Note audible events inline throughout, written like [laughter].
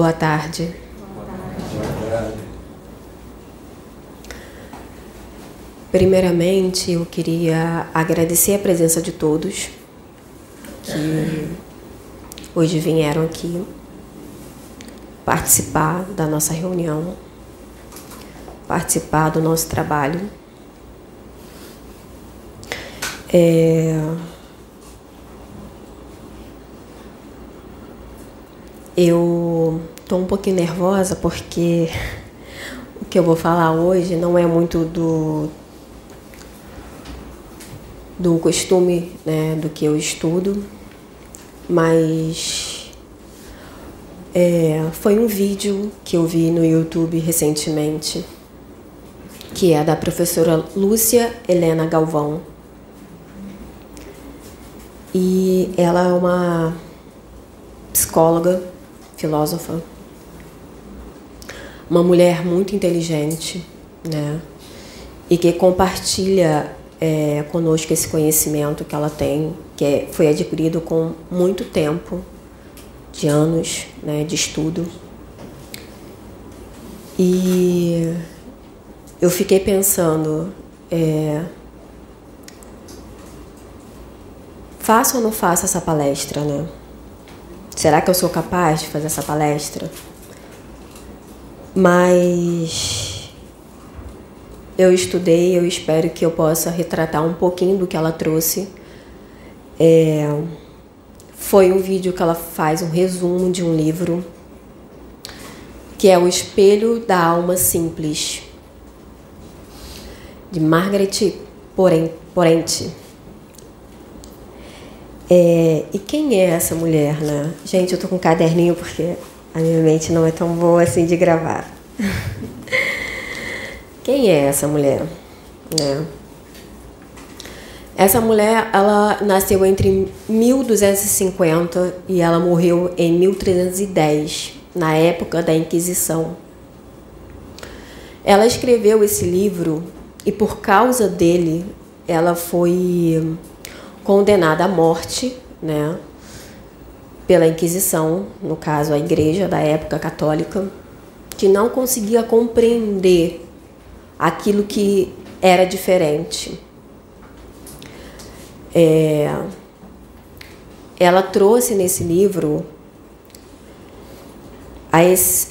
Boa tarde. Primeiramente, eu queria agradecer a presença de todos que hoje vieram aqui participar da nossa reunião, participar do nosso trabalho. É... Eu estou um pouquinho nervosa porque o que eu vou falar hoje não é muito do, do costume né, do que eu estudo, mas é, foi um vídeo que eu vi no YouTube recentemente, que é da professora Lúcia Helena Galvão. E ela é uma psicóloga, filósofa, uma mulher muito inteligente, né? E que compartilha é, conosco esse conhecimento que ela tem, que é, foi adquirido com muito tempo, de anos né, de estudo. E eu fiquei pensando, é, faço ou não faço essa palestra, né? Será que eu sou capaz de fazer essa palestra? Mas eu estudei, eu espero que eu possa retratar um pouquinho do que ela trouxe. É, foi um vídeo que ela faz um resumo de um livro que é O Espelho da Alma Simples, de Margaret Porente. É, e quem é essa mulher, né? Gente, eu tô com um caderninho porque a minha mente não é tão boa assim de gravar. Quem é essa mulher? Né? Essa mulher, ela nasceu entre 1250 e ela morreu em 1310, na época da Inquisição. Ela escreveu esse livro e por causa dele ela foi condenada à morte, né? Pela Inquisição, no caso a igreja da época católica, que não conseguia compreender aquilo que era diferente. É, ela trouxe nesse livro a,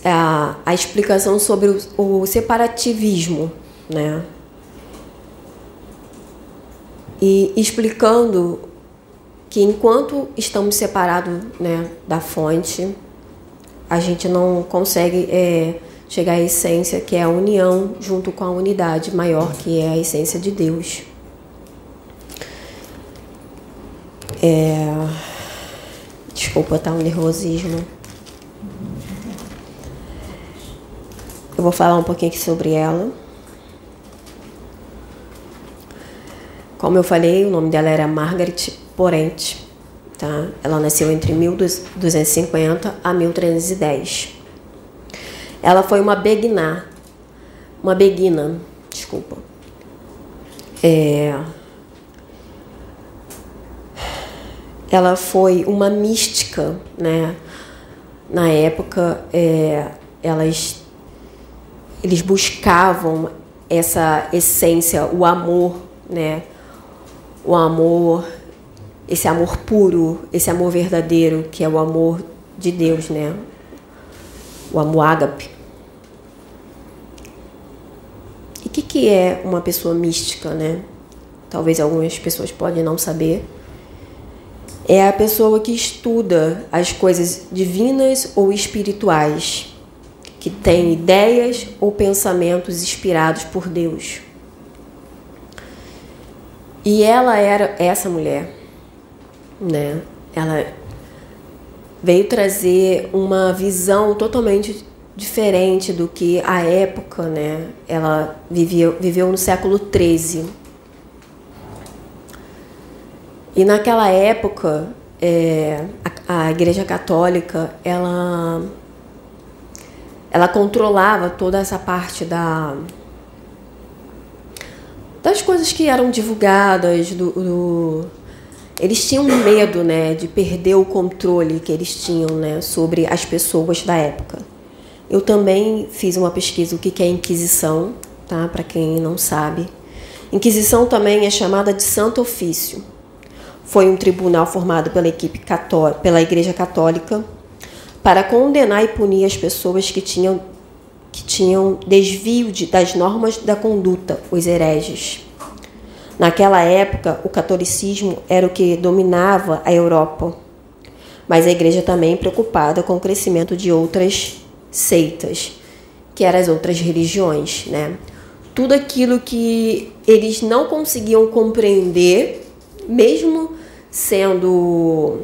a, a explicação sobre o, o, separativismo, né? E explicando que enquanto estamos separados né, da fonte, a gente não consegue é, chegar à essência que é a união junto com a unidade maior que é a essência de Deus. É... Desculpa, tá um nervosismo. Eu vou falar um pouquinho aqui sobre ela. Como eu falei, o nome dela era Margaret Porente. Tá? Ela nasceu entre 1250 a 1310. Ela foi uma beguiná, uma beguina, desculpa. É, ela foi uma mística, né? Na época, é, elas, eles buscavam essa essência, o amor, né? O amor, esse amor puro, esse amor verdadeiro, que é o amor de Deus, né? o amor ágape. E o que, que é uma pessoa mística, né? Talvez algumas pessoas podem não saber. É a pessoa que estuda as coisas divinas ou espirituais, que tem ideias ou pensamentos inspirados por Deus. E ela era essa mulher, né? Ela veio trazer uma visão totalmente diferente do que a época, né? Ela viveu, viveu no século XIII. E naquela época, é, a, a Igreja Católica, ela, ela controlava toda essa parte da das coisas que eram divulgadas do, do eles tinham medo, né, de perder o controle que eles tinham, né, sobre as pessoas da época. Eu também fiz uma pesquisa o que é Inquisição, tá? Para quem não sabe. Inquisição também é chamada de Santo Ofício. Foi um tribunal formado pela equipe católica, pela Igreja Católica para condenar e punir as pessoas que tinham que tinham desvio de, das normas da conduta, os hereges. Naquela época, o catolicismo era o que dominava a Europa, mas a igreja também preocupada com o crescimento de outras seitas, que eram as outras religiões, né? Tudo aquilo que eles não conseguiam compreender, mesmo sendo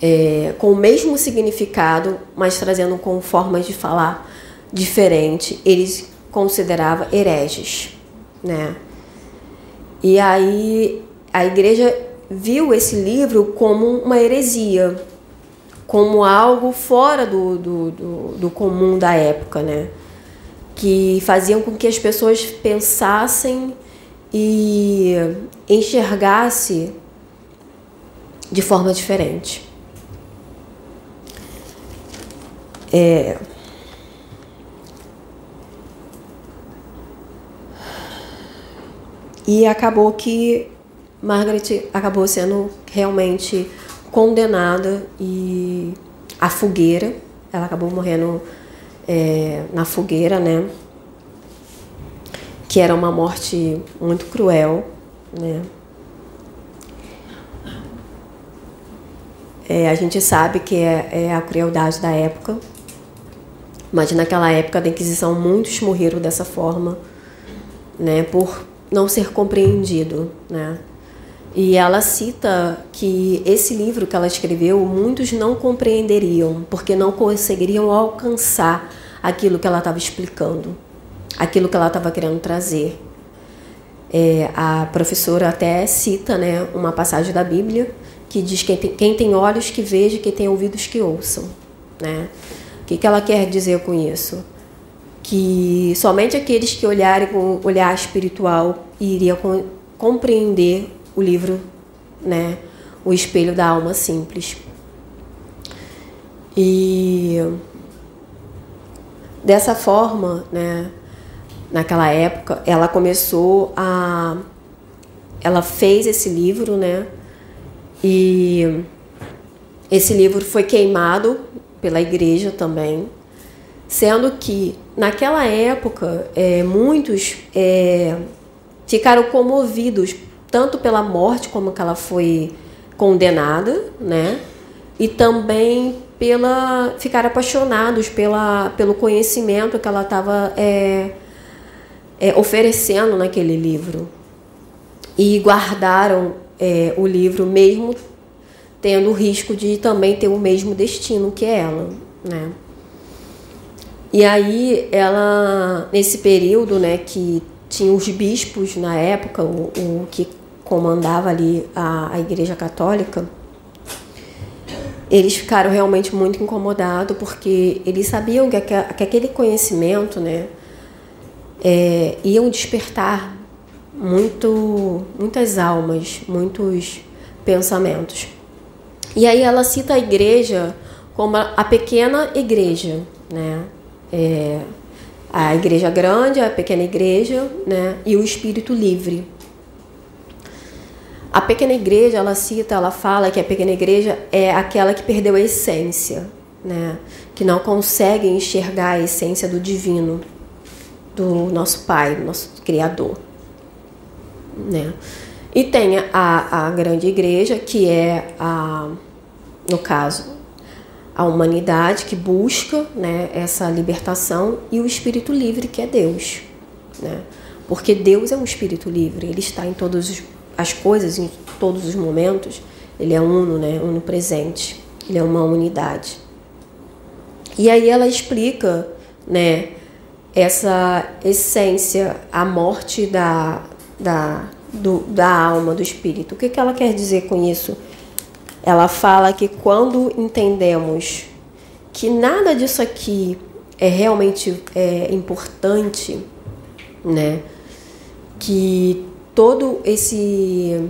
é, com o mesmo significado, mas trazendo com formas de falar diferente, eles consideravam hereges, né? E aí a igreja viu esse livro como uma heresia, como algo fora do, do, do, do comum da época, né? Que faziam com que as pessoas pensassem e enxergassem de forma diferente. É, e acabou que Margaret acabou sendo realmente condenada e a fogueira. Ela acabou morrendo é, na fogueira, né? Que era uma morte muito cruel, né? É, a gente sabe que é, é, a crueldade da época, mas naquela época da Inquisição muitos morreram dessa forma, né? Por não ser compreendido, né? E ela cita que esse livro que ela escreveu, muitos não compreenderiam, porque não conseguiriam alcançar aquilo que ela estava explicando, aquilo que ela estava querendo trazer. É, a professora até cita né, uma passagem da Bíblia que diz que quem tem, olhos que veja, quem tem ouvidos que ouçam. Né? O que, que ela quer dizer com isso? Que somente aqueles que olharem com olhar espiritual iriam compreender o livro, né, O Espelho da Alma Simples. E dessa forma, né, naquela época, ela começou a ela fez esse livro, né? E esse livro foi queimado pela igreja também, sendo que naquela época é, muitos é, ficaram comovidos tanto pela morte como que ela foi condenada, né? E também pela ficar apaixonados pela, pelo conhecimento que ela estava é, é, oferecendo naquele livro e guardaram é, o livro mesmo tendo o risco de também ter o mesmo destino que ela, né? E aí ela nesse período, né, que tinha os bispos na época, o, o que comandava ali a, a Igreja Católica, eles ficaram realmente muito incomodados porque eles sabiam que, que aquele conhecimento, né, é, iam despertar muito, muitas almas, muitos pensamentos. E aí ela cita a igreja como a pequena igreja, né? É, a igreja grande, a pequena igreja, né? E o espírito livre. A pequena igreja, ela cita, ela fala que a pequena igreja é aquela que perdeu a essência, né? que não consegue enxergar a essência do divino, do nosso Pai, do nosso Criador. Né? E tem a, a grande igreja, que é, a, no caso, a humanidade que busca né, essa libertação, e o espírito livre, que é Deus. Né? Porque Deus é um espírito livre, ele está em todos os as coisas em todos os momentos, ele é uno, né? Uno presente. Ele é uma unidade. E aí ela explica, né? Essa essência, a morte da, da, do, da alma, do espírito. O que, que ela quer dizer com isso? Ela fala que quando entendemos que nada disso aqui é realmente é, importante, né? Que todo esse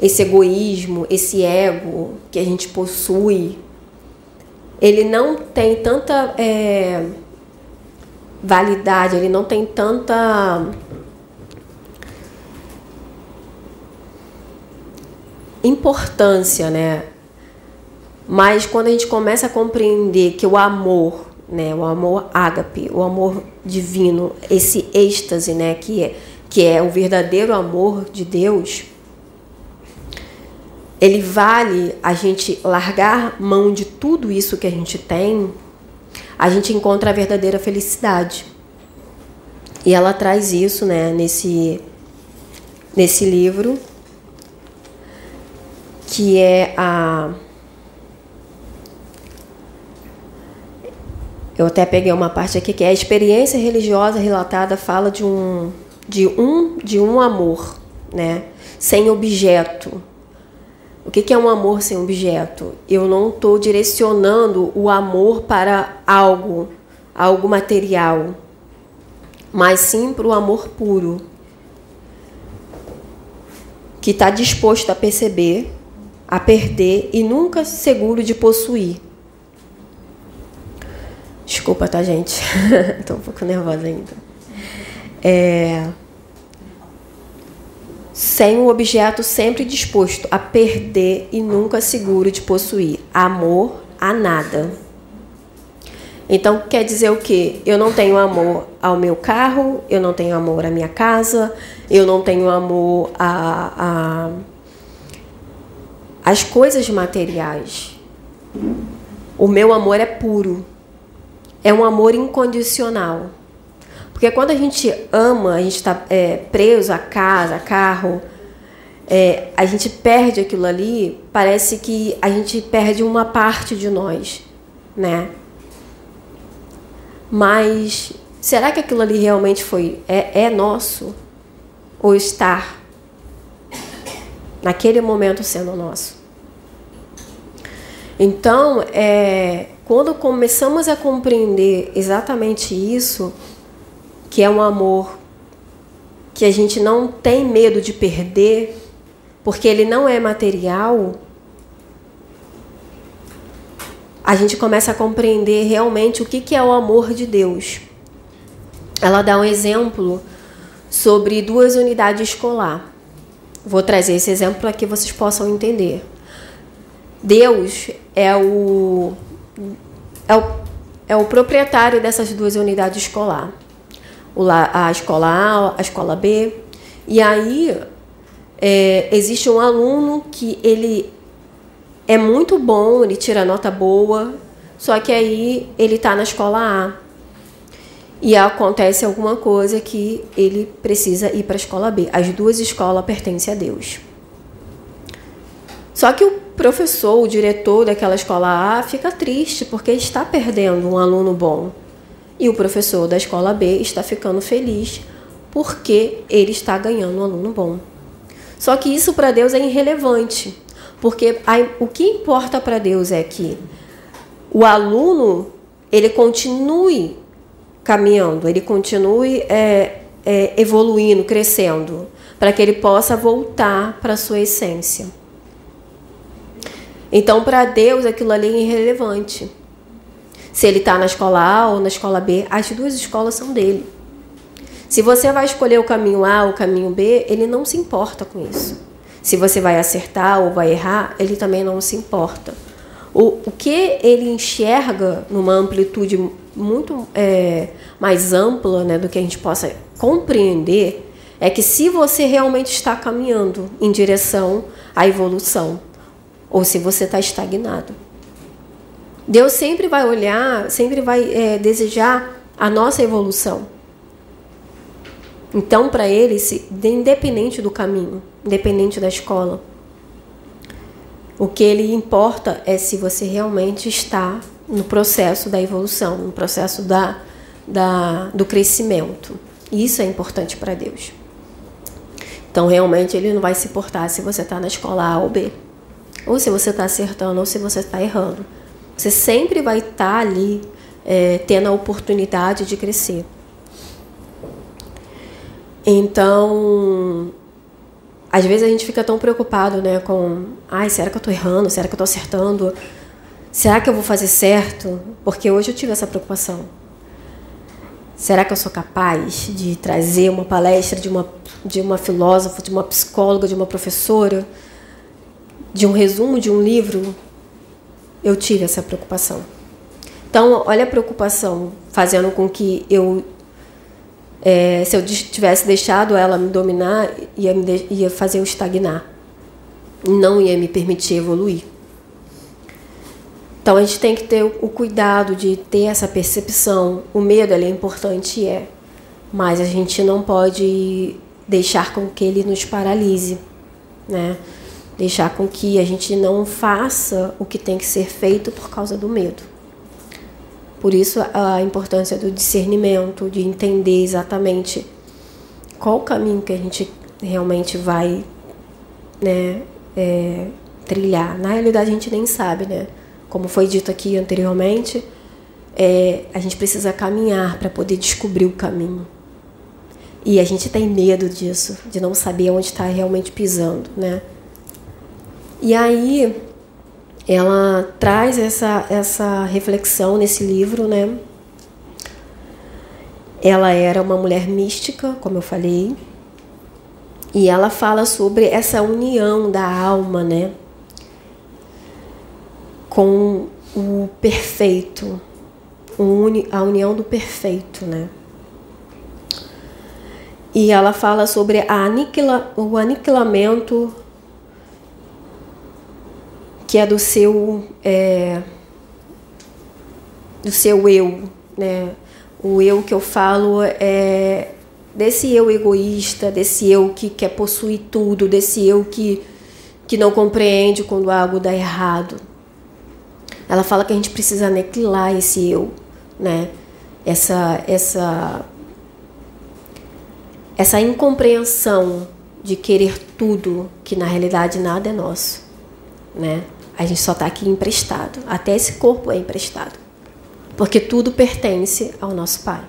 esse egoísmo, esse ego que a gente possui, ele não tem tanta é, validade, ele não tem tanta importância, né? Mas quando a gente começa a compreender que o amor, né, o amor ágape, o amor divino, esse êxtase, né, que é, que é o verdadeiro amor de Deus, ele vale a gente largar mão de tudo isso que a gente tem, a gente encontra a verdadeira felicidade. E ela traz isso, né, nesse nesse livro que é a Eu até peguei uma parte aqui que é a experiência religiosa relatada fala de um de um de um amor, né? Sem objeto. O que é um amor sem objeto? Eu não estou direcionando o amor para algo, algo material, mas sim para o amor puro, que está disposto a perceber, a perder e nunca seguro de possuir. Desculpa, tá, gente? [laughs] Estou um pouco nervosa ainda. É... Sem o objeto sempre disposto a perder e nunca seguro de possuir. Amor a nada. Então quer dizer o quê? Eu não tenho amor ao meu carro, eu não tenho amor à minha casa, eu não tenho amor a, a as coisas materiais. O meu amor é puro é um amor incondicional. Porque quando a gente ama, a gente está é, preso a casa, a carro, é, a gente perde aquilo ali, parece que a gente perde uma parte de nós, né? Mas será que aquilo ali realmente foi é, é nosso ou está naquele momento sendo nosso? Então, é, quando começamos a compreender exatamente isso, que é um amor que a gente não tem medo de perder, porque ele não é material, a gente começa a compreender realmente o que é o amor de Deus. Ela dá um exemplo sobre duas unidades escolar. Vou trazer esse exemplo para que vocês possam entender. Deus é o é o, é o proprietário dessas duas unidades escolar. a escola A, a escola B. E aí é, existe um aluno que ele é muito bom, ele tira nota boa, só que aí ele está na escola A. E acontece alguma coisa que ele precisa ir para a escola B. As duas escolas pertencem a Deus. Só que o professor, o diretor daquela escola A fica triste porque está perdendo um aluno bom. E o professor da escola B está ficando feliz porque ele está ganhando um aluno bom. Só que isso para Deus é irrelevante, porque o que importa para Deus é que o aluno ele continue caminhando, ele continue é, é, evoluindo, crescendo, para que ele possa voltar para a sua essência. Então, para Deus, aquilo ali é irrelevante. Se ele está na escola A ou na escola B, as duas escolas são dele. Se você vai escolher o caminho A ou o caminho B, ele não se importa com isso. Se você vai acertar ou vai errar, ele também não se importa. O, o que ele enxerga numa amplitude muito é, mais ampla né, do que a gente possa compreender é que se você realmente está caminhando em direção à evolução, ou se você está estagnado. Deus sempre vai olhar, sempre vai é, desejar a nossa evolução. Então, para ele, independente do caminho, independente da escola, o que ele importa é se você realmente está no processo da evolução, no processo da, da, do crescimento. Isso é importante para Deus. Então, realmente, ele não vai se importar se você está na escola A ou B ou se você está acertando ou se você está errando. Você sempre vai estar tá ali é, tendo a oportunidade de crescer. Então, às vezes a gente fica tão preocupado, né, com, ai, será que eu estou errando? Será que eu estou acertando? Será que eu vou fazer certo? Porque hoje eu tive essa preocupação. Será que eu sou capaz de trazer uma palestra de uma, de uma filósofa, de uma psicóloga, de uma professora, de um resumo de um livro? Eu tive essa preocupação. Então, olha a preocupação fazendo com que eu é, se eu tivesse deixado ela me dominar, ia, me de, ia fazer eu estagnar. Não ia me permitir evoluir. Então a gente tem que ter o cuidado de ter essa percepção. O medo é importante, é, mas a gente não pode deixar com que ele nos paralise, né? Deixar com que a gente não faça o que tem que ser feito por causa do medo. Por isso a importância do discernimento, de entender exatamente qual o caminho que a gente realmente vai né, é, trilhar. Na realidade a gente nem sabe, né? Como foi dito aqui anteriormente, é, a gente precisa caminhar para poder descobrir o caminho. E a gente tem medo disso, de não saber onde está realmente pisando, né? E aí ela traz essa, essa reflexão nesse livro, né? Ela era uma mulher mística, como eu falei, e ela fala sobre essa união da alma, né? Com o perfeito, a união do perfeito, né? E ela fala sobre aniquila, o aniquilamento que é do seu é, do seu eu, né? O eu que eu falo é desse eu egoísta, desse eu que quer possuir tudo, desse eu que que não compreende quando algo dá errado. Ela fala que a gente precisa aniquilar esse eu, né? Essa essa essa incompreensão de querer tudo que na realidade nada é nosso, né? A gente só está aqui emprestado. Até esse corpo é emprestado. Porque tudo pertence ao nosso Pai.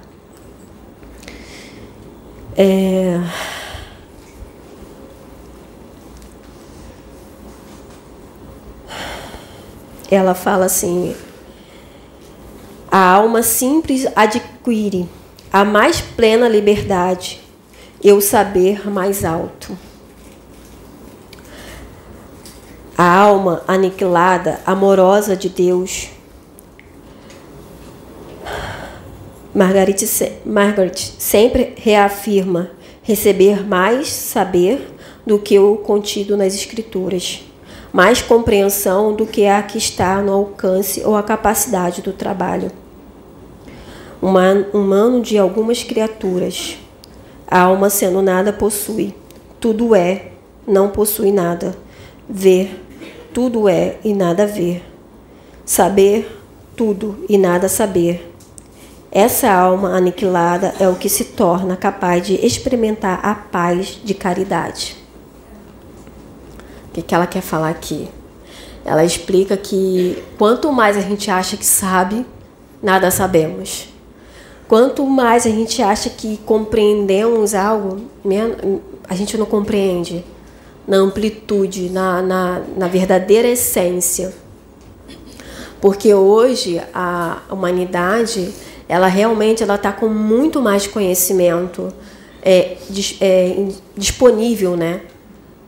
É... Ela fala assim: a alma simples adquire a mais plena liberdade e o saber mais alto. A alma aniquilada, amorosa de Deus. Margaret, Margaret sempre reafirma receber mais saber do que o contido nas Escrituras, mais compreensão do que a que está no alcance ou a capacidade do trabalho. Humano de algumas criaturas, a alma sendo nada possui, tudo é, não possui nada. Ver, tudo é e nada ver. Saber tudo e nada saber. Essa alma aniquilada é o que se torna capaz de experimentar a paz de caridade. O que, que ela quer falar aqui? Ela explica que quanto mais a gente acha que sabe, nada sabemos. Quanto mais a gente acha que compreendemos algo, a gente não compreende na amplitude, na, na, na verdadeira essência. Porque hoje a humanidade, ela realmente ela está com muito mais conhecimento é, é, disponível, né?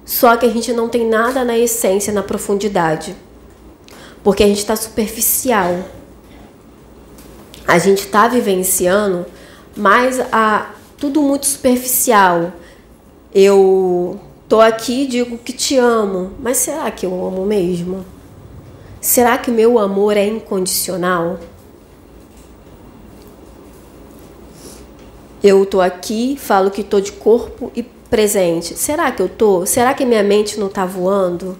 Só que a gente não tem nada na essência, na profundidade. Porque a gente está superficial. A gente está vivenciando, mas a, tudo muito superficial. Eu Tô aqui e digo que te amo, mas será que eu amo mesmo? Será que o meu amor é incondicional? Eu tô aqui, falo que tô de corpo e presente. Será que eu tô? Será que minha mente não tá voando?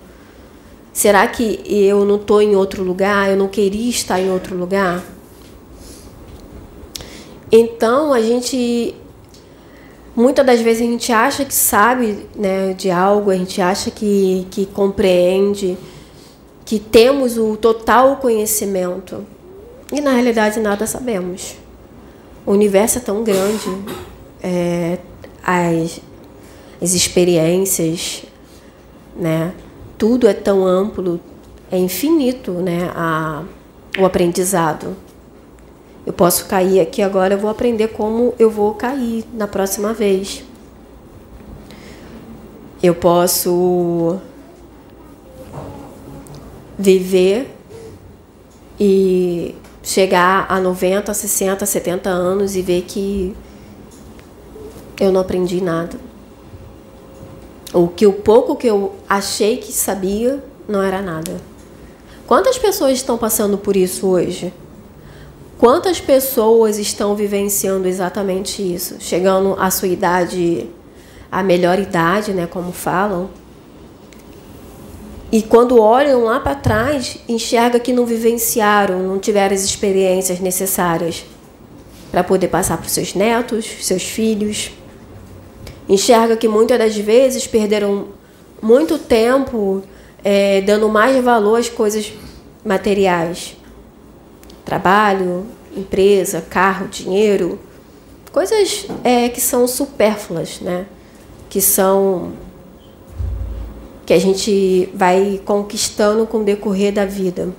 Será que eu não tô em outro lugar? Eu não queria estar em outro lugar? Então a gente muitas das vezes a gente acha que sabe né, de algo, a gente acha que, que compreende, que temos o total conhecimento. E na realidade nada sabemos. O universo é tão grande, é, as, as experiências, né? Tudo é tão amplo, é infinito, né? A, o aprendizado. Eu posso cair aqui agora, eu vou aprender como eu vou cair na próxima vez. Eu posso viver e chegar a 90, 60, 70 anos e ver que eu não aprendi nada. Ou que o pouco que eu achei que sabia não era nada. Quantas pessoas estão passando por isso hoje? Quantas pessoas estão vivenciando exatamente isso? Chegando à sua idade, a melhor idade, né, como falam, e quando olham lá para trás, enxerga que não vivenciaram, não tiveram as experiências necessárias para poder passar para os seus netos, seus filhos. Enxerga que muitas das vezes perderam muito tempo é, dando mais valor às coisas materiais. Trabalho, empresa, carro, dinheiro, coisas é, que são supérfluas, né? Que são que a gente vai conquistando com o decorrer da vida.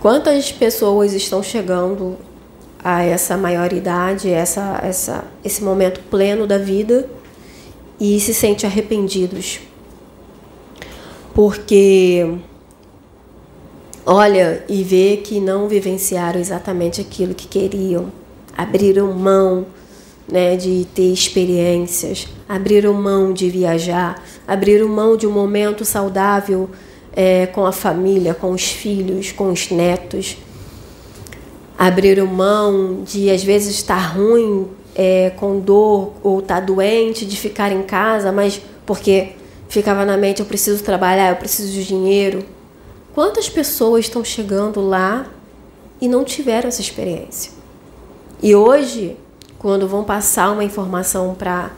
Quantas pessoas estão chegando a essa maioridade, essa, essa, esse momento pleno da vida e se sentem arrependidos? Porque olha e vê que não vivenciaram exatamente aquilo que queriam, abriram mão né, de ter experiências, abriram mão de viajar, abriram mão de um momento saudável é, com a família, com os filhos, com os netos, abriram mão de às vezes estar ruim, é, com dor ou estar tá doente, de ficar em casa, mas porque ficava na mente eu preciso trabalhar, eu preciso de dinheiro. Quantas pessoas estão chegando lá e não tiveram essa experiência? E hoje quando vão passar uma informação para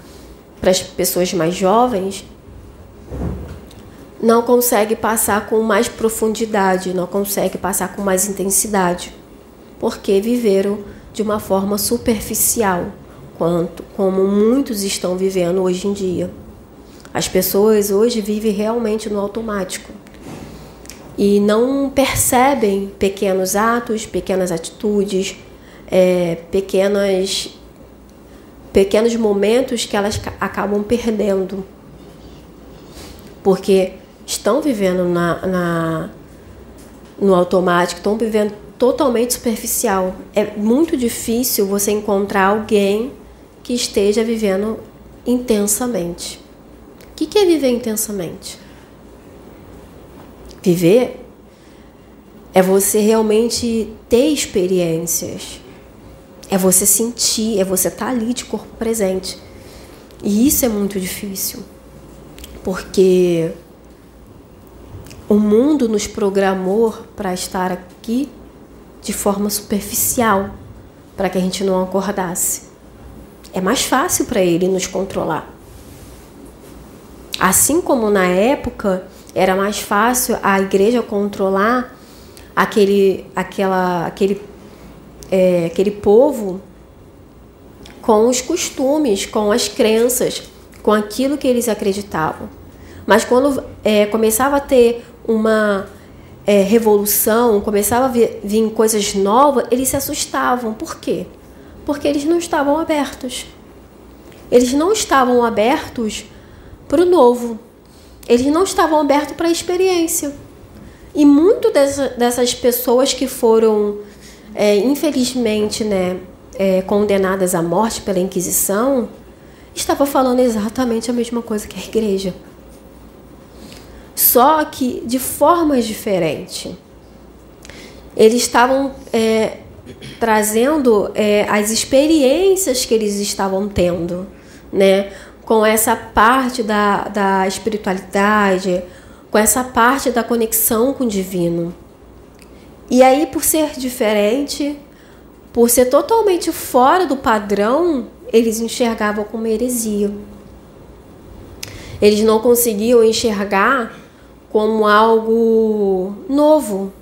as pessoas mais jovens, não consegue passar com mais profundidade, não consegue passar com mais intensidade, porque viveram de uma forma superficial, quanto como muitos estão vivendo hoje em dia. As pessoas hoje vivem realmente no automático e não percebem pequenos atos, pequenas atitudes, é, pequenas pequenos momentos que elas acabam perdendo. Porque estão vivendo na, na, no automático, estão vivendo totalmente superficial. É muito difícil você encontrar alguém que esteja vivendo intensamente. O que é viver intensamente? Viver é você realmente ter experiências é você sentir, é você estar tá ali de corpo presente. E isso é muito difícil. Porque o mundo nos programou para estar aqui de forma superficial, para que a gente não acordasse. É mais fácil para ele nos controlar. Assim como na época era mais fácil a igreja controlar aquele, aquela, aquele é, aquele povo com os costumes, com as crenças, com aquilo que eles acreditavam. Mas quando é, começava a ter uma é, revolução, começava a vir, vir coisas novas, eles se assustavam. Por quê? Porque eles não estavam abertos. Eles não estavam abertos para o novo. Eles não estavam abertos para a experiência. E muito dessa, dessas pessoas que foram é, infelizmente, né, é, condenadas à morte pela Inquisição, estava falando exatamente a mesma coisa que a igreja. Só que de formas diferentes. Eles estavam é, trazendo é, as experiências que eles estavam tendo, né? Com essa parte da, da espiritualidade, com essa parte da conexão com o divino. E aí, por ser diferente, por ser totalmente fora do padrão, eles enxergavam como heresia. Eles não conseguiam enxergar como algo novo,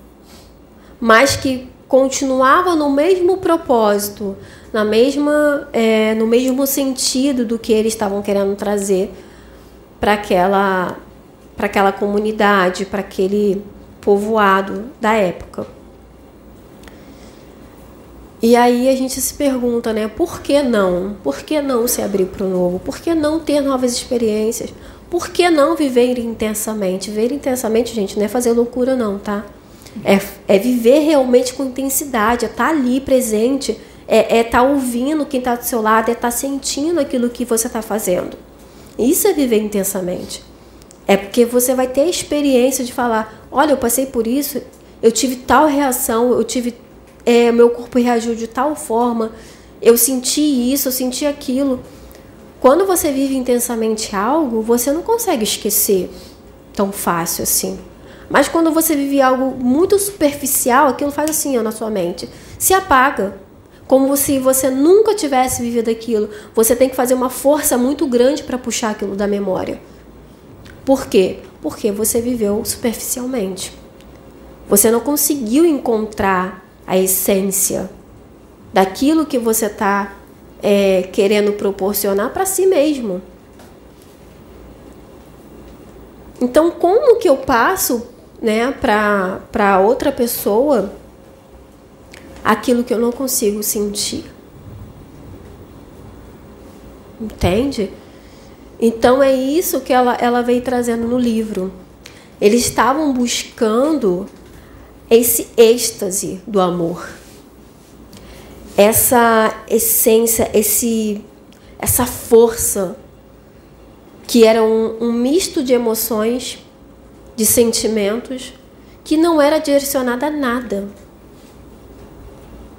mas que continuava no mesmo propósito, na mesma, é, no mesmo sentido do que eles estavam querendo trazer para aquela, para aquela comunidade, para aquele povoado da época. E aí a gente se pergunta, né? Por que não? Por que não se abrir para o novo? Por que não ter novas experiências? Por que não viver intensamente? Viver intensamente, gente, não é fazer loucura, não, tá? É, é viver realmente com intensidade, é estar tá ali presente, é estar é tá ouvindo quem está do seu lado, é estar tá sentindo aquilo que você está fazendo. Isso é viver intensamente. É porque você vai ter a experiência de falar: olha, eu passei por isso, eu tive tal reação, eu tive é, meu corpo reagiu de tal forma, eu senti isso, eu senti aquilo. Quando você vive intensamente algo, você não consegue esquecer tão fácil assim. Mas quando você vive algo muito superficial, aquilo faz assim ó, na sua mente. Se apaga. Como se você nunca tivesse vivido aquilo. Você tem que fazer uma força muito grande para puxar aquilo da memória. Por quê? Porque você viveu superficialmente. Você não conseguiu encontrar a essência daquilo que você está é, querendo proporcionar para si mesmo. Então, como que eu passo né, para outra pessoa aquilo que eu não consigo sentir? Entende? Então é isso que ela, ela veio trazendo no livro. Eles estavam buscando esse êxtase do amor, essa essência, esse, essa força que era um, um misto de emoções, de sentimentos, que não era direcionada a nada.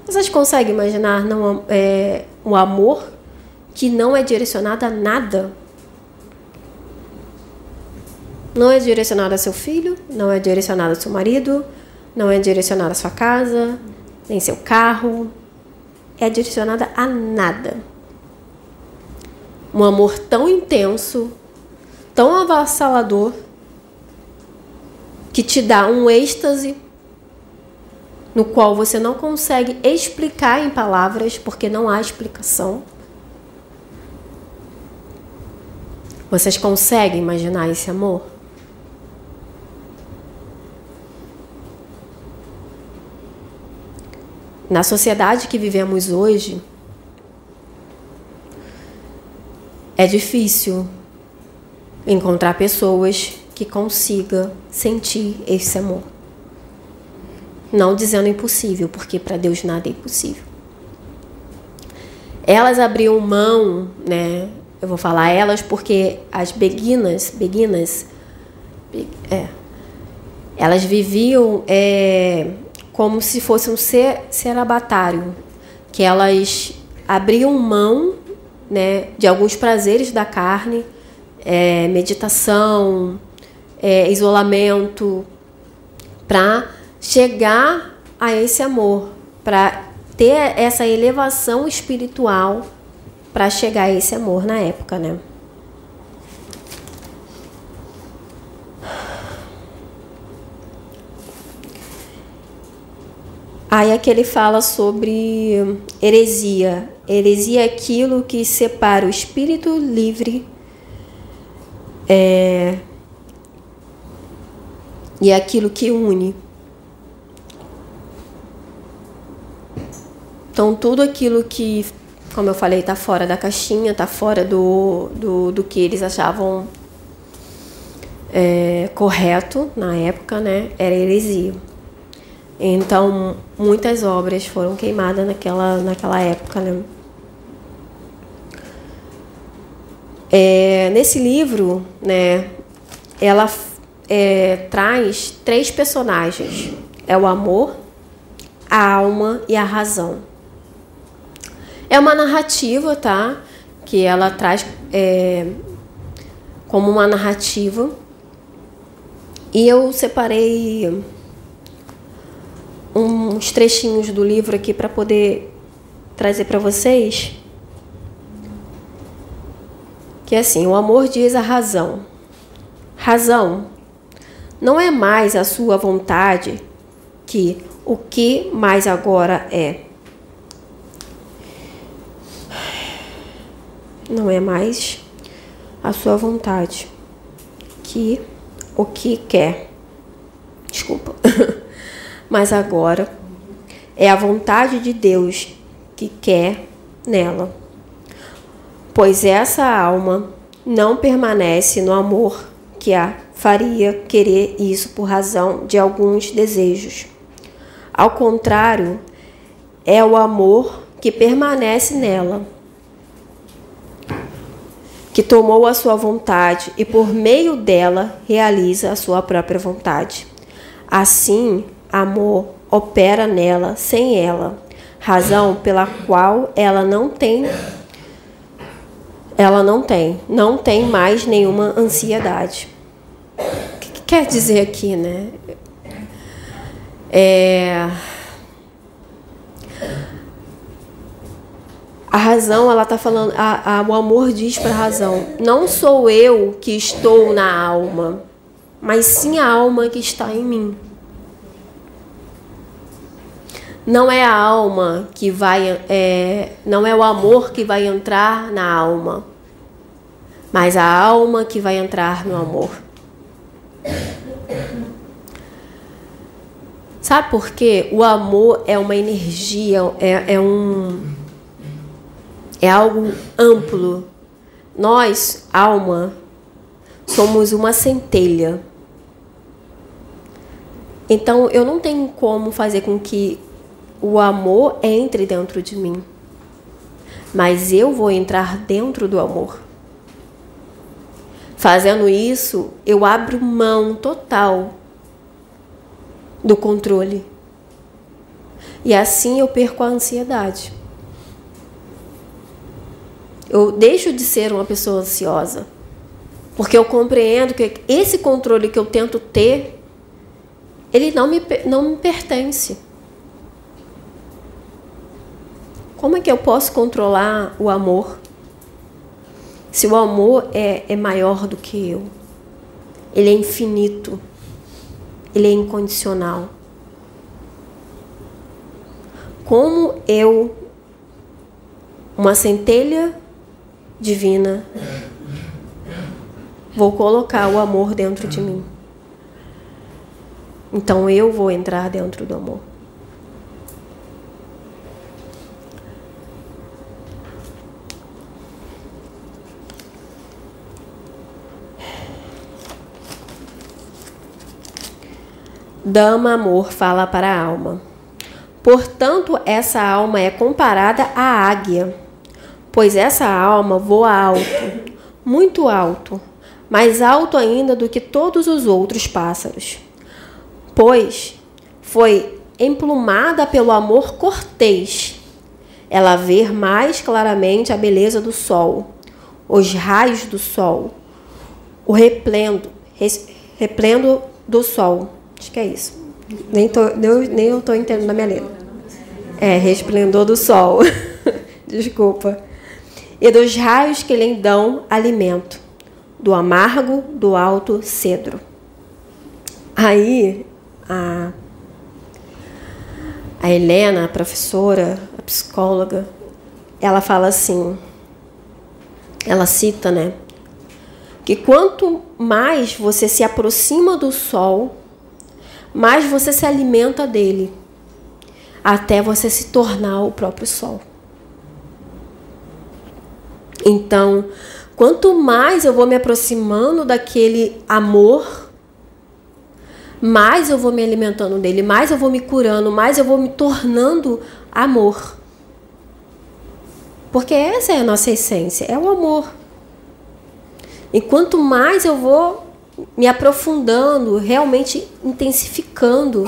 Vocês conseguem imaginar não, é, um amor que não é direcionado a nada? Não é direcionado a seu filho, não é direcionado a seu marido, não é direcionada à sua casa, nem seu carro, é direcionada a nada. Um amor tão intenso, tão avassalador, que te dá um êxtase no qual você não consegue explicar em palavras, porque não há explicação. Vocês conseguem imaginar esse amor? Na sociedade que vivemos hoje, é difícil encontrar pessoas que consiga sentir esse amor. Não dizendo impossível, porque para Deus nada é impossível. Elas abriam mão, né? Eu vou falar elas porque as beguinas, beguinas, é, elas viviam é, como se fosse um ser, cerabatário, que elas abriam mão né, de alguns prazeres da carne, é, meditação, é, isolamento, para chegar a esse amor, para ter essa elevação espiritual para chegar a esse amor na época, né? Aí aqui ele fala sobre heresia. Heresia é aquilo que separa o espírito livre é, e é aquilo que une. Então, tudo aquilo que, como eu falei, está fora da caixinha, está fora do, do, do, que eles achavam é, correto na época, né? Era heresia. Então, muitas obras foram queimadas naquela, naquela época. Né? É, nesse livro, né, ela é, traz três personagens: é o amor, a alma e a razão. É uma narrativa, tá? Que ela traz é, como uma narrativa. E eu separei uns trechinhos do livro aqui para poder trazer para vocês. Que é assim: o amor diz a razão. Razão não é mais a sua vontade que o que mais agora é. Não é mais a sua vontade que o que quer. Desculpa. [laughs] Mas agora é a vontade de Deus que quer nela. Pois essa alma não permanece no amor que a faria querer isso por razão de alguns desejos. Ao contrário, é o amor que permanece nela, que tomou a sua vontade e por meio dela realiza a sua própria vontade. Assim, amor opera nela sem ela, razão pela qual ela não tem ela não tem, não tem mais nenhuma ansiedade. O que, que quer dizer aqui, né? É... A razão, ela está falando, a, a, o amor diz para a razão: não sou eu que estou na alma, mas sim a alma que está em mim. Não é a alma que vai, é, não é o amor que vai entrar na alma, mas a alma que vai entrar no amor. Sabe por quê? O amor é uma energia, é, é um. É algo amplo. Nós, alma, somos uma centelha. Então eu não tenho como fazer com que o amor entre dentro de mim. Mas eu vou entrar dentro do amor. Fazendo isso, eu abro mão total do controle. E assim eu perco a ansiedade. Eu deixo de ser uma pessoa ansiosa. Porque eu compreendo que esse controle que eu tento ter, ele não me, não me pertence. Como é que eu posso controlar o amor? Se o amor é, é maior do que eu, ele é infinito, ele é incondicional. Como eu, uma centelha divina, vou colocar o amor dentro de mim? Então eu vou entrar dentro do amor. Dama amor fala para a alma. Portanto, essa alma é comparada à águia, pois essa alma voa alto, muito alto, mais alto ainda do que todos os outros pássaros. Pois foi emplumada pelo amor cortês. Ela vê mais claramente a beleza do sol, os raios do sol, o replendo, replendo do sol Acho que é isso. Nem, tô, nem, nem eu estou entendendo a minha letra. É, resplendor do sol. [laughs] Desculpa. E dos raios que lhe dão alimento, do amargo do alto cedro. Aí, a, a Helena, a professora, a psicóloga, ela fala assim, ela cita, né? Que quanto mais você se aproxima do sol, mais você se alimenta dele, até você se tornar o próprio sol. Então, quanto mais eu vou me aproximando daquele amor, mais eu vou me alimentando dele, mais eu vou me curando, mais eu vou me tornando amor. Porque essa é a nossa essência, é o amor. E quanto mais eu vou me aprofundando, realmente intensificando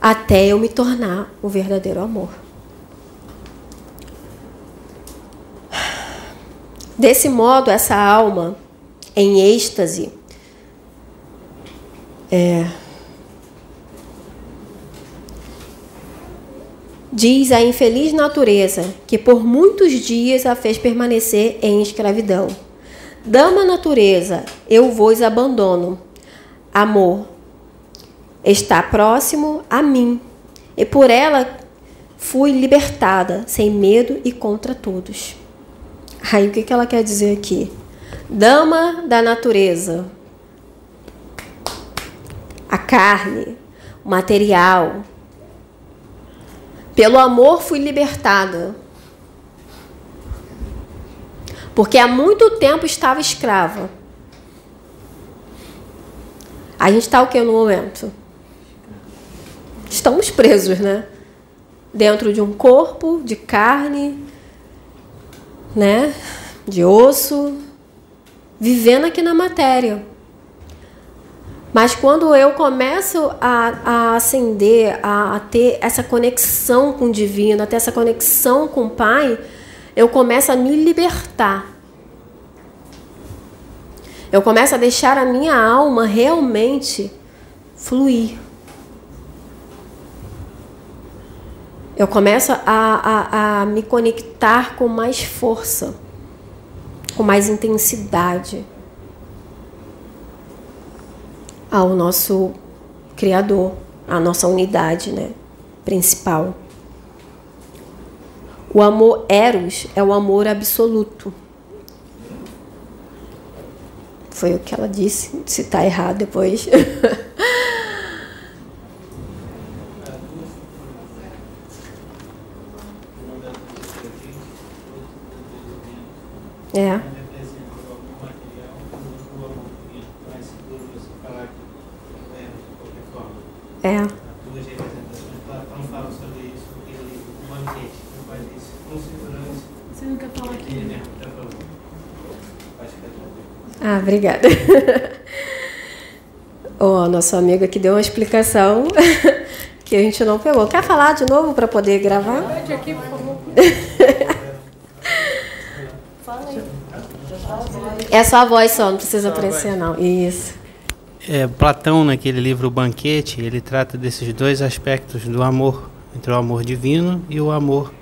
até eu me tornar o verdadeiro amor. Desse modo, essa alma em êxtase é, diz a infeliz natureza que por muitos dias a fez permanecer em escravidão Dama natureza, eu vos abandono. Amor, está próximo a mim, e por ela fui libertada, sem medo e contra todos. Aí o que ela quer dizer aqui? Dama da natureza, a carne, o material. Pelo amor fui libertada. Porque há muito tempo estava escrava. A gente está o que no momento? Estamos presos, né? Dentro de um corpo de carne, né? De osso, vivendo aqui na matéria. Mas quando eu começo a, a acender, a, a, ter essa conexão com o divino, a ter essa conexão com o Pai, eu começo a me libertar eu começo a deixar a minha alma realmente fluir. Eu começo a, a, a me conectar com mais força, com mais intensidade ao nosso Criador, à nossa unidade né, principal. O amor Eros é o amor absoluto. Foi o que ela disse. Se está errado depois. [laughs] é. É. Duas representações, Platão fala sobre isso naquele livro, o banquete, que faz isso com segurança. Você nunca fala aqui. Ele mesmo, já falou. Pode. Ah, obrigada. [laughs] O nosso amigo aqui deu uma explicação [laughs] que a gente não pegou. Quer falar de novo para poder gravar? Aqui, por favor. [laughs] É só a voz só, não precisa aparecer não. Isso. É, Platão, naquele livro O Banquete, ele trata desses dois aspectos do amor, entre o amor divino e o amor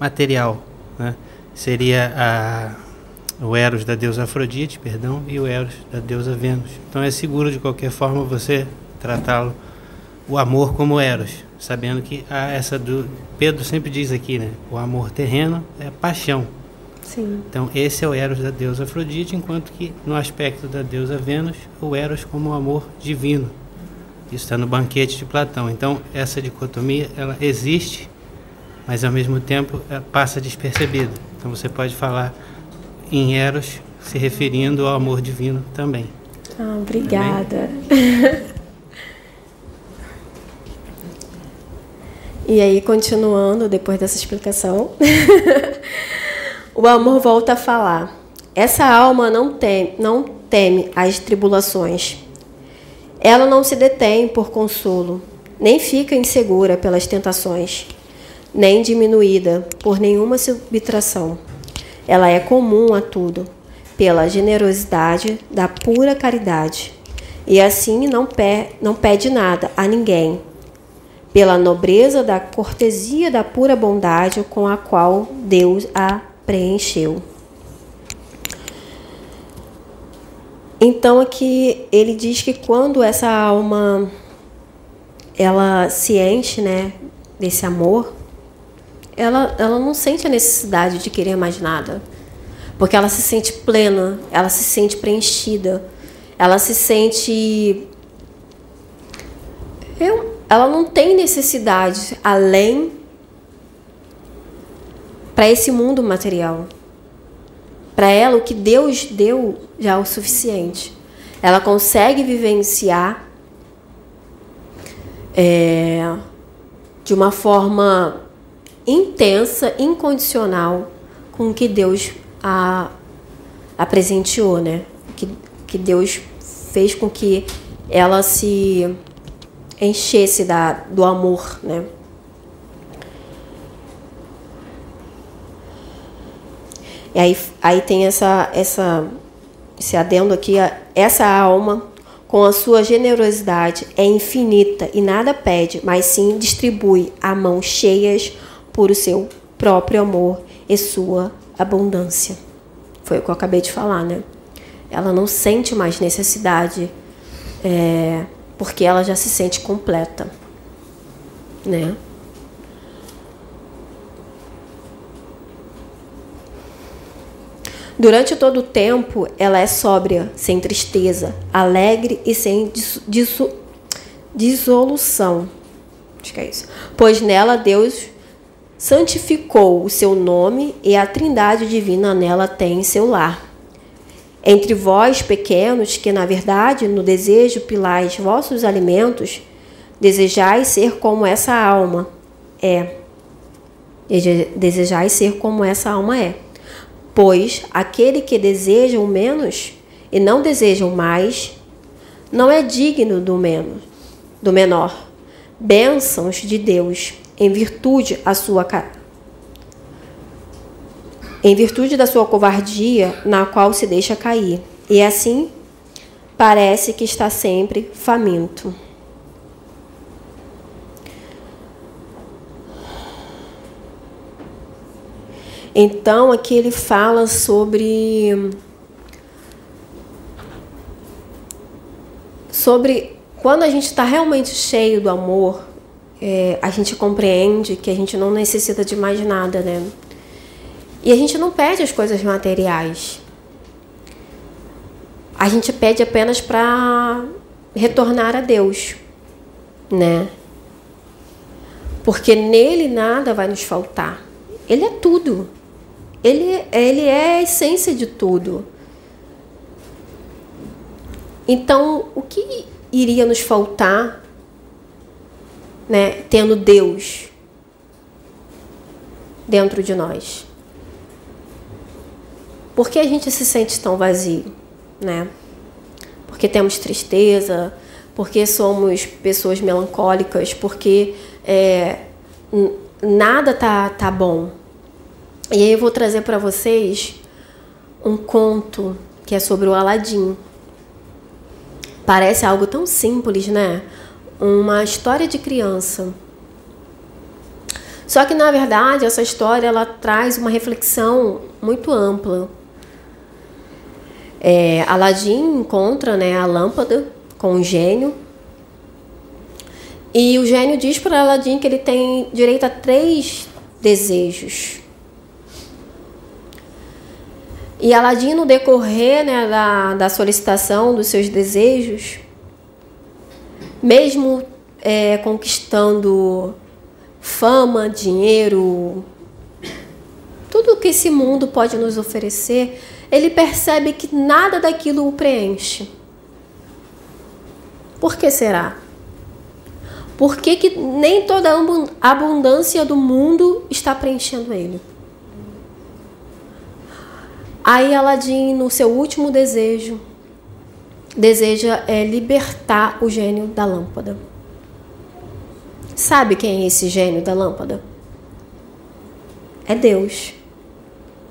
material. Né? Seria a o Eros da deusa Afrodite, perdão, e o Eros da deusa Vênus. Então é seguro de qualquer forma você tratá-lo o amor como Eros, sabendo que há essa do Pedro sempre diz aqui, né? O amor terreno é paixão. Sim. Então esse é o Eros da deusa Afrodite, enquanto que no aspecto da deusa Vênus, o Eros como o amor divino. Isso está no banquete de Platão. Então essa dicotomia ela existe, mas ao mesmo tempo passa despercebida. Então você pode falar em Eros, se referindo ao amor divino também. Ah, obrigada. e aí, continuando, depois dessa explicação, [laughs] o amor volta a falar. Essa alma não teme, não teme as tribulações. Ela não se detém por consolo, nem fica insegura pelas tentações, nem diminuída por nenhuma subtração ela é comum a tudo, pela generosidade da pura caridade, e assim não, pe não pede nada a ninguém, pela nobreza da cortesia da pura bondade com a qual Deus a preencheu. Então aqui ele diz que quando essa alma ela se enche, né, desse amor, ela, ela não sente a necessidade de querer mais nada. Porque ela se sente plena, ela se sente preenchida, ela se sente. Eu, ela não tem necessidade além para esse mundo material. Para ela, o que Deus deu já é o suficiente. Ela consegue vivenciar é, de uma forma intensa, incondicional com o que Deus a, a presenteou, né? Que, que Deus fez com que ela se enchesse da, do amor, né? E aí, aí tem essa, essa, esse adendo aqui, essa alma, com a sua generosidade, é infinita e nada pede, mas sim distribui a mão cheias por o seu próprio amor e sua abundância. Foi o que eu acabei de falar, né? Ela não sente mais necessidade é, porque ela já se sente completa, né? Durante todo o tempo, ela é sóbria, sem tristeza, alegre e sem dissolução. Acho que é isso. Pois nela Deus santificou o seu nome e a trindade divina nela tem seu lar. Entre vós, pequenos, que na verdade no desejo pilais vossos alimentos, desejais ser como essa alma é. Desejais ser como essa alma é. Pois aquele que deseja o menos e não deseja o mais, não é digno do menos, do menor. Bênçãos de Deus em virtude a sua em virtude da sua covardia, na qual se deixa cair. E assim parece que está sempre faminto. Então, aqui ele fala sobre sobre quando a gente está realmente cheio do amor, é, a gente compreende que a gente não necessita de mais nada, né? E a gente não pede as coisas materiais. A gente pede apenas para retornar a Deus, né? Porque nele nada vai nos faltar. Ele é tudo. Ele, ele é a essência de tudo. Então, o que iria nos faltar, né, tendo Deus dentro de nós? Por que a gente se sente tão vazio, né? Porque temos tristeza, porque somos pessoas melancólicas, porque é, nada tá, tá bom. E aí eu vou trazer para vocês um conto que é sobre o Aladim. Parece algo tão simples, né? Uma história de criança. Só que na verdade essa história ela traz uma reflexão muito ampla. É, Aladim encontra né, a lâmpada com o gênio. E o gênio diz para Aladim que ele tem direito a três desejos. E Aladim, no decorrer né, da, da solicitação dos seus desejos, mesmo é, conquistando fama, dinheiro, tudo que esse mundo pode nos oferecer, ele percebe que nada daquilo o preenche. Por que será? Por que, que nem toda a abundância do mundo está preenchendo ele? Aí Aladim, no seu último desejo, deseja é, libertar o gênio da lâmpada. Sabe quem é esse gênio da lâmpada? É Deus.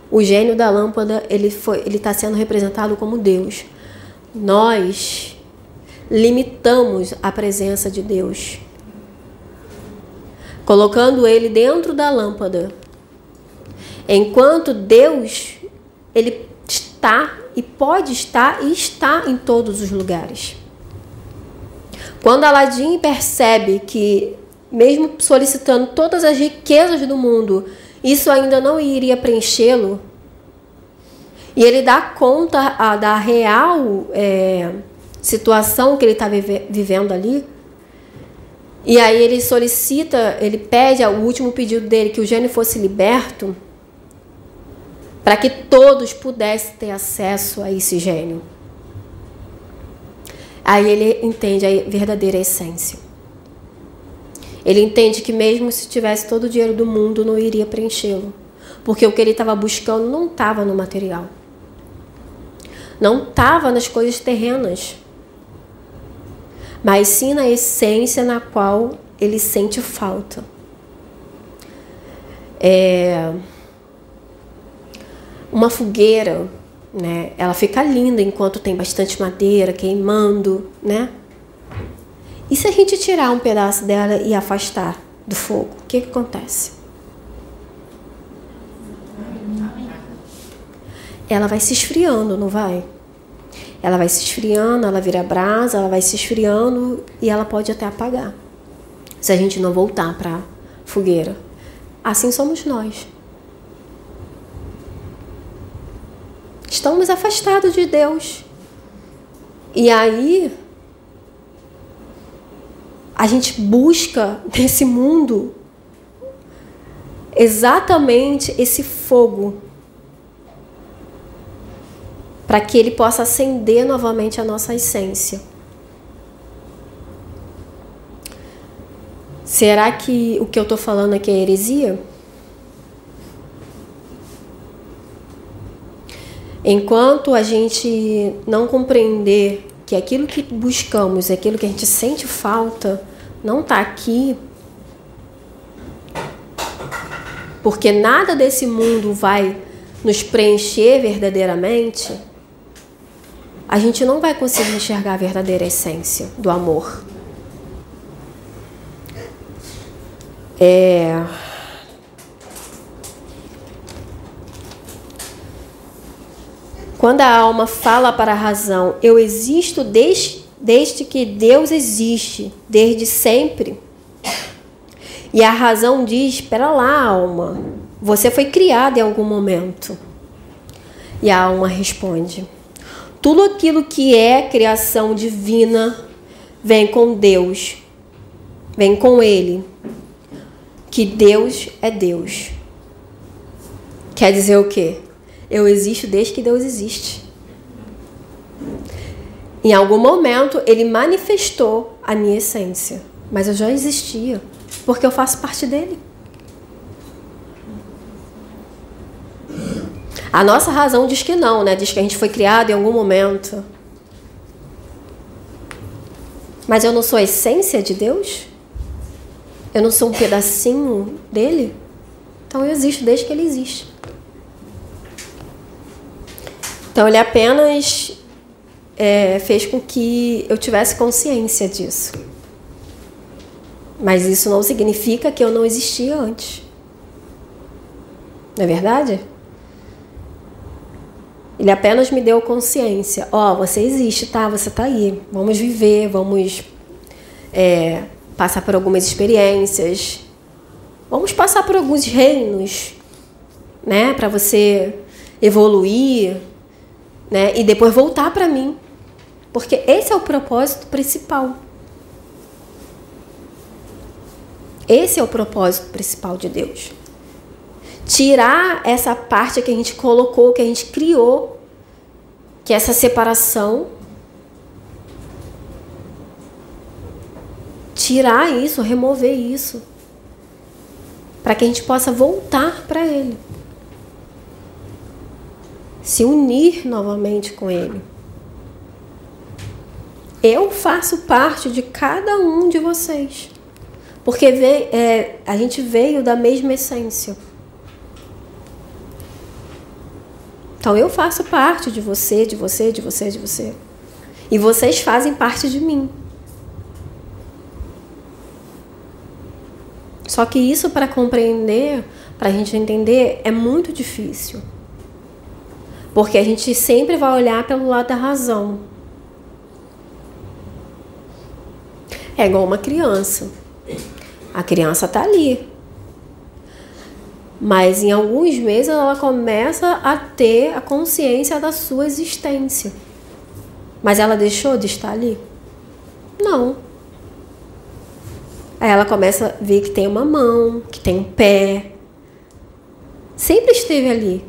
O gênio da lâmpada, ele foi, ele está sendo representado como Deus. Nós limitamos a presença de Deus, colocando ele dentro da lâmpada. Enquanto Deus, ele está e pode estar e está em todos os lugares. Quando Aladim percebe que, mesmo solicitando todas as riquezas do mundo, isso ainda não iria preenchê-lo. E ele dá conta a, da real é, situação que ele está vive, vivendo ali. E aí ele solicita, ele pede o último pedido dele que o gênio fosse liberto para que todos pudessem ter acesso a esse gênio. Aí ele entende a verdadeira essência. Ele entende que mesmo se tivesse todo o dinheiro do mundo, não iria preenchê-lo. Porque o que ele estava buscando não estava no material. Não estava nas coisas terrenas. Mas sim na essência na qual ele sente falta. É... Uma fogueira, né? Ela fica linda enquanto tem bastante madeira queimando, né? E se a gente tirar um pedaço dela e afastar do fogo, o que, que acontece? Ela vai se esfriando, não vai? Ela vai se esfriando, ela vira brasa, ela vai se esfriando e ela pode até apagar. Se a gente não voltar para fogueira. Assim somos nós. Estamos afastados de Deus. E aí a gente busca nesse mundo exatamente esse fogo para que ele possa acender novamente a nossa essência. Será que o que eu estou falando aqui é heresia? Enquanto a gente não compreender que aquilo que buscamos, aquilo que a gente sente falta, não está aqui, porque nada desse mundo vai nos preencher verdadeiramente, a gente não vai conseguir enxergar a verdadeira essência do amor. É. Quando a alma fala para a razão, eu existo desde, desde que Deus existe, desde sempre. E a razão diz: espera lá, alma, você foi criada em algum momento. E a alma responde: tudo aquilo que é criação divina vem com Deus, vem com Ele. Que Deus é Deus. Quer dizer o quê? Eu existo desde que Deus existe. Em algum momento ele manifestou a minha essência, mas eu já existia, porque eu faço parte dele. A nossa razão diz que não, né? Diz que a gente foi criado em algum momento. Mas eu não sou a essência de Deus? Eu não sou um pedacinho dele? Então eu existo desde que ele existe. Então ele apenas é, fez com que eu tivesse consciência disso. Mas isso não significa que eu não existia antes. Não é verdade? Ele apenas me deu consciência. Ó, oh, você existe, tá? Você tá aí. Vamos viver, vamos é, passar por algumas experiências. Vamos passar por alguns reinos, né? Para você evoluir, né? E depois voltar para mim. Porque esse é o propósito principal. Esse é o propósito principal de Deus. Tirar essa parte que a gente colocou, que a gente criou, que é essa separação. Tirar isso, remover isso. Para que a gente possa voltar para Ele se unir novamente com Ele. Eu faço parte de cada um de vocês, porque vem, é, a gente veio da mesma essência. Então eu faço parte de você, de você, de você, de você. E vocês fazem parte de mim. Só que isso para compreender, para a gente entender, é muito difícil. Porque a gente sempre vai olhar pelo lado da razão. É igual uma criança. A criança está ali. Mas em alguns meses ela começa a ter a consciência da sua existência. Mas ela deixou de estar ali? Não. Aí ela começa a ver que tem uma mão, que tem um pé. Sempre esteve ali.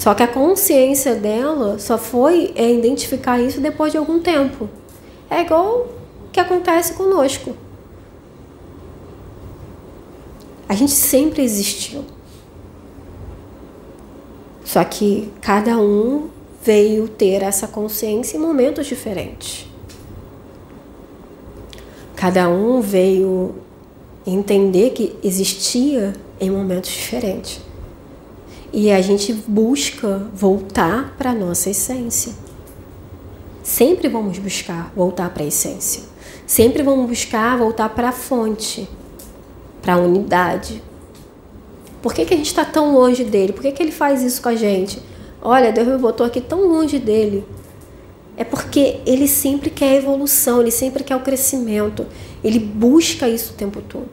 Só que a consciência dela só foi é, identificar isso depois de algum tempo. É igual que acontece conosco. A gente sempre existiu. Só que cada um veio ter essa consciência em momentos diferentes. Cada um veio entender que existia em momentos diferentes. E a gente busca voltar para a nossa essência. Sempre vamos buscar voltar para a essência. Sempre vamos buscar voltar para a fonte, para a unidade. Por que, que a gente está tão longe dele? Por que, que ele faz isso com a gente? Olha, Deus me botou aqui tão longe dele. É porque ele sempre quer evolução, ele sempre quer o crescimento, ele busca isso o tempo todo.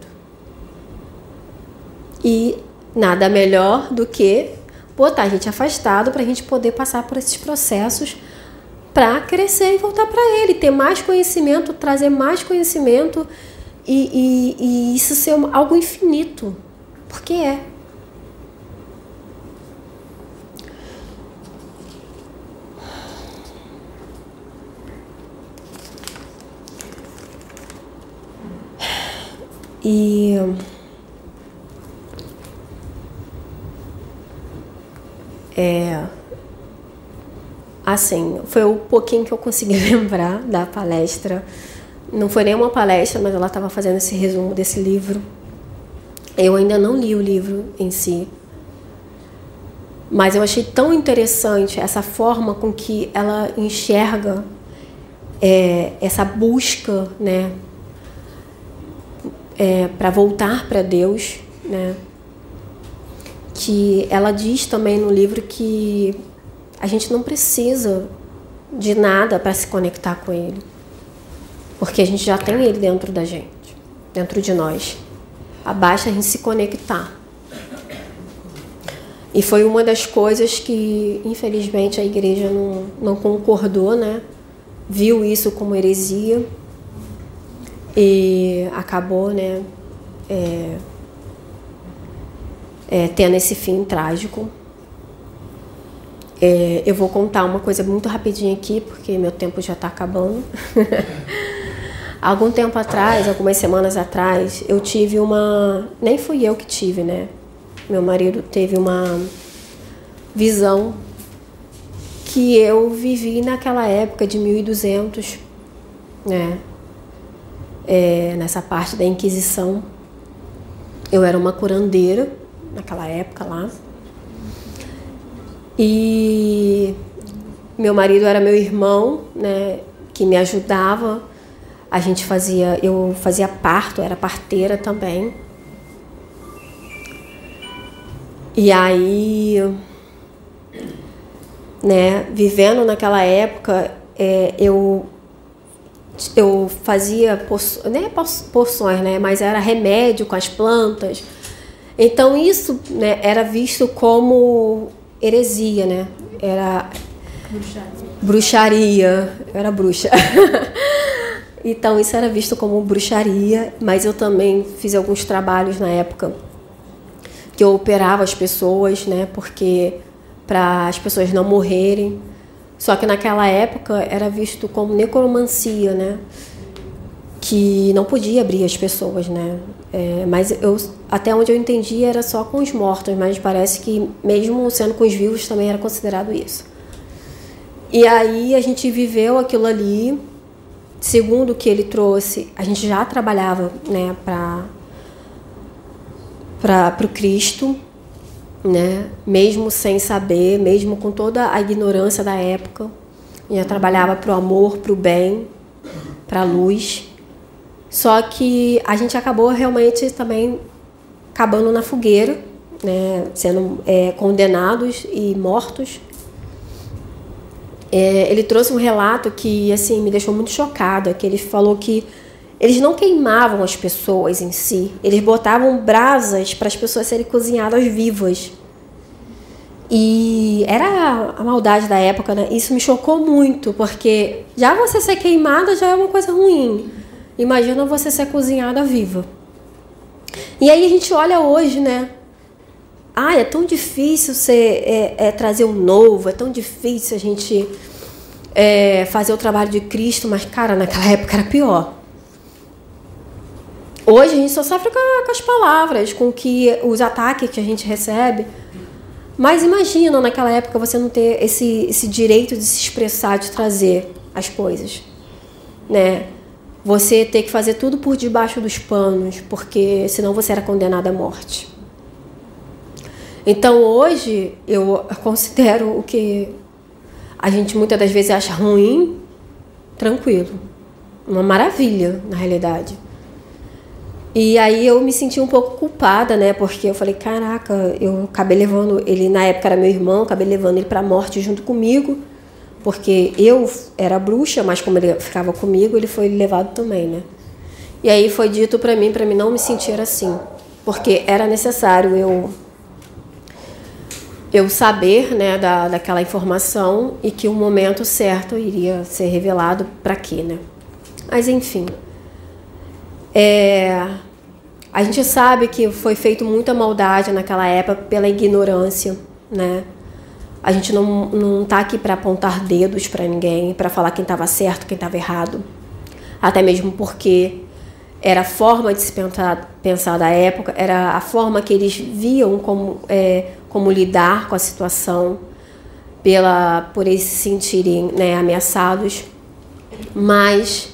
E nada melhor do que botar a gente afastado para a gente poder passar por esses processos para crescer e voltar para ele, ter mais conhecimento, trazer mais conhecimento e, e, e isso ser algo infinito, porque é. E é assim, foi o pouquinho que eu consegui [laughs] lembrar da palestra. Não foi nenhuma palestra, mas ela estava fazendo esse resumo desse livro. Eu ainda não li o livro em si, mas eu achei tão interessante essa forma com que ela enxerga é, essa busca, né, é, para voltar para Deus, né? Que ela diz também no livro que a gente não precisa de nada para se conectar com Ele, porque a gente já tem Ele dentro da gente, dentro de nós. Abaixa a gente se conectar. E foi uma das coisas que, infelizmente, a igreja não, não concordou, né? Viu isso como heresia e acabou, né, é, é, tendo esse fim trágico. É, eu vou contar uma coisa muito rapidinho aqui, porque meu tempo já está acabando. [laughs] Algum tempo atrás, algumas semanas atrás, eu tive uma. Nem fui eu que tive, né? Meu marido teve uma visão que eu vivi naquela época de 1200, né? é, nessa parte da Inquisição. Eu era uma curandeira naquela época lá. E meu marido era meu irmão, né, que me ajudava. A gente fazia, eu fazia parto, era parteira também. E aí, né, vivendo naquela época, é, eu eu fazia nem poções, né, mas era remédio com as plantas. Então isso né, era visto como heresia, né? Era bruxaria. bruxaria. Era bruxa. [laughs] então isso era visto como bruxaria, mas eu também fiz alguns trabalhos na época que eu operava as pessoas, né? Porque para as pessoas não morrerem. Só que naquela época era visto como necromancia, né? Que não podia abrir as pessoas, né? É, mas eu, até onde eu entendi era só com os mortos, mas parece que mesmo sendo com os vivos também era considerado isso. E aí a gente viveu aquilo ali. Segundo o que ele trouxe, a gente já trabalhava, né, para o Cristo, né? Mesmo sem saber, mesmo com toda a ignorância da época, eu trabalhava para o amor, para o bem, para a luz. Só que a gente acabou realmente também acabando na fogueira, né? Sendo é, condenados e mortos. É, ele trouxe um relato que assim me deixou muito chocada, que ele falou que eles não queimavam as pessoas em si, eles botavam brasas para as pessoas serem cozinhadas vivas. E era a maldade da época, né? Isso me chocou muito, porque já você ser queimada já é uma coisa ruim. Imagina você ser cozinhada viva. E aí a gente olha hoje, né? Ah, é tão difícil ser, é, é trazer um novo, é tão difícil a gente é, fazer o trabalho de Cristo, mas, cara, naquela época era pior. Hoje a gente só sofre com, com as palavras, com que os ataques que a gente recebe. Mas imagina naquela época você não ter esse, esse direito de se expressar, de trazer as coisas, né? Você ter que fazer tudo por debaixo dos panos, porque senão você era condenado à morte. Então hoje eu considero o que a gente muitas das vezes acha ruim, tranquilo. Uma maravilha, na realidade. E aí eu me senti um pouco culpada, né? Porque eu falei, caraca, eu acabei levando ele, na época era meu irmão, acabei levando ele para a morte junto comigo, Porque eu era bruxa, mas como ele ficava comigo, ele foi levado também, né? E aí foi dito para mim, para mim não me sentir assim, porque era necessário eu eu saber, né, da, daquela informação e que o momento certo iria ser revelado para quê, né? Mas enfim, é, a gente sabe que foi feito muita maldade naquela época pela ignorância, né? A gente não, não tá aqui para apontar dedos para ninguém, para falar quem estava certo, quem estava errado. Até mesmo porque era a forma de se pensar, pensar da época, era a forma que eles viam como, é, como lidar com a situação, pela, por eles se sentirem né, ameaçados. Mas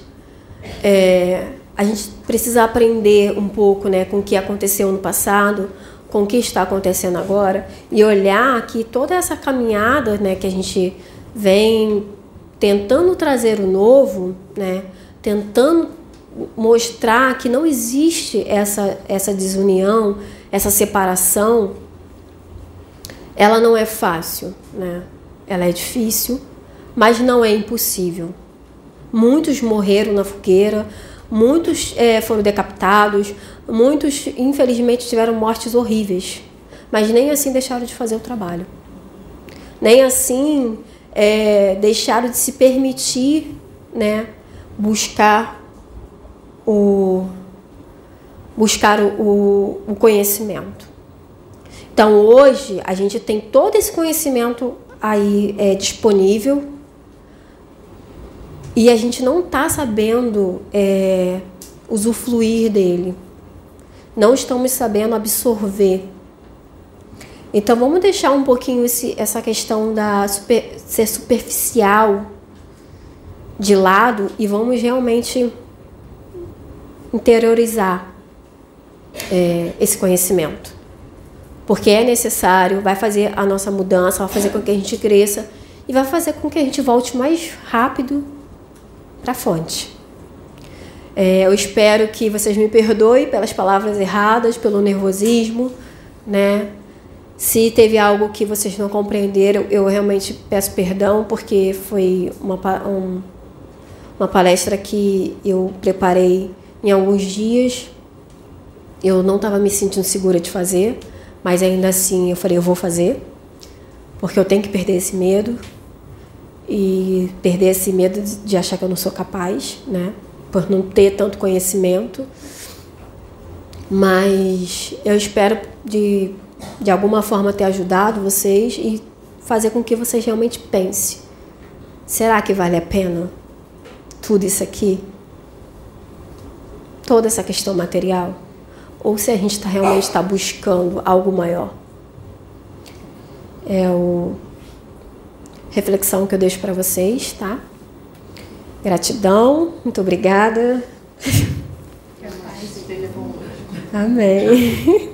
é, a gente precisa aprender um pouco né, com o que aconteceu no passado, com o que está acontecendo agora, e olhar que toda essa caminhada né, que a gente vem tentando trazer o novo, né, tentando mostrar que não existe essa, essa desunião, essa separação, ela não é fácil, né? Ela é difícil, mas não é impossível. Muitos morreram na fogueira, muitos é, foram decapitados, muitos, infelizmente, tiveram mortes horríveis, mas nem assim deixaram de fazer o trabalho. Nem assim é, deixaram de se permitir né, buscar o buscar o, o conhecimento. Então hoje a gente tem todo esse conhecimento aí é, disponível e a gente não está sabendo é, usufruir dele, não estamos sabendo absorver. Então vamos deixar um pouquinho esse, essa questão da super, ser superficial de lado e vamos realmente interiorizar é, esse conhecimento. Porque é necessário, vai fazer a nossa mudança, vai fazer com que a gente cresça e vai fazer com que a gente volte mais rápido para a fonte. É, eu espero que vocês me perdoem pelas palavras erradas, pelo nervosismo, né? Se teve algo que vocês não compreenderam, eu realmente peço perdão, porque foi uma, um, uma palestra que eu preparei em alguns dias eu não estava me sentindo segura de fazer, mas ainda assim eu falei, eu vou fazer, porque eu tenho que perder esse medo e perder esse medo de achar que eu não sou capaz, né? Por não ter tanto conhecimento. Mas eu espero de, de alguma forma ter ajudado vocês e fazer com que vocês realmente pensem: será que vale a pena tudo isso aqui? toda essa questão material ou se a gente tá, realmente está buscando algo maior. É o reflexão que eu deixo para vocês, tá? Gratidão, muito obrigada. Amém.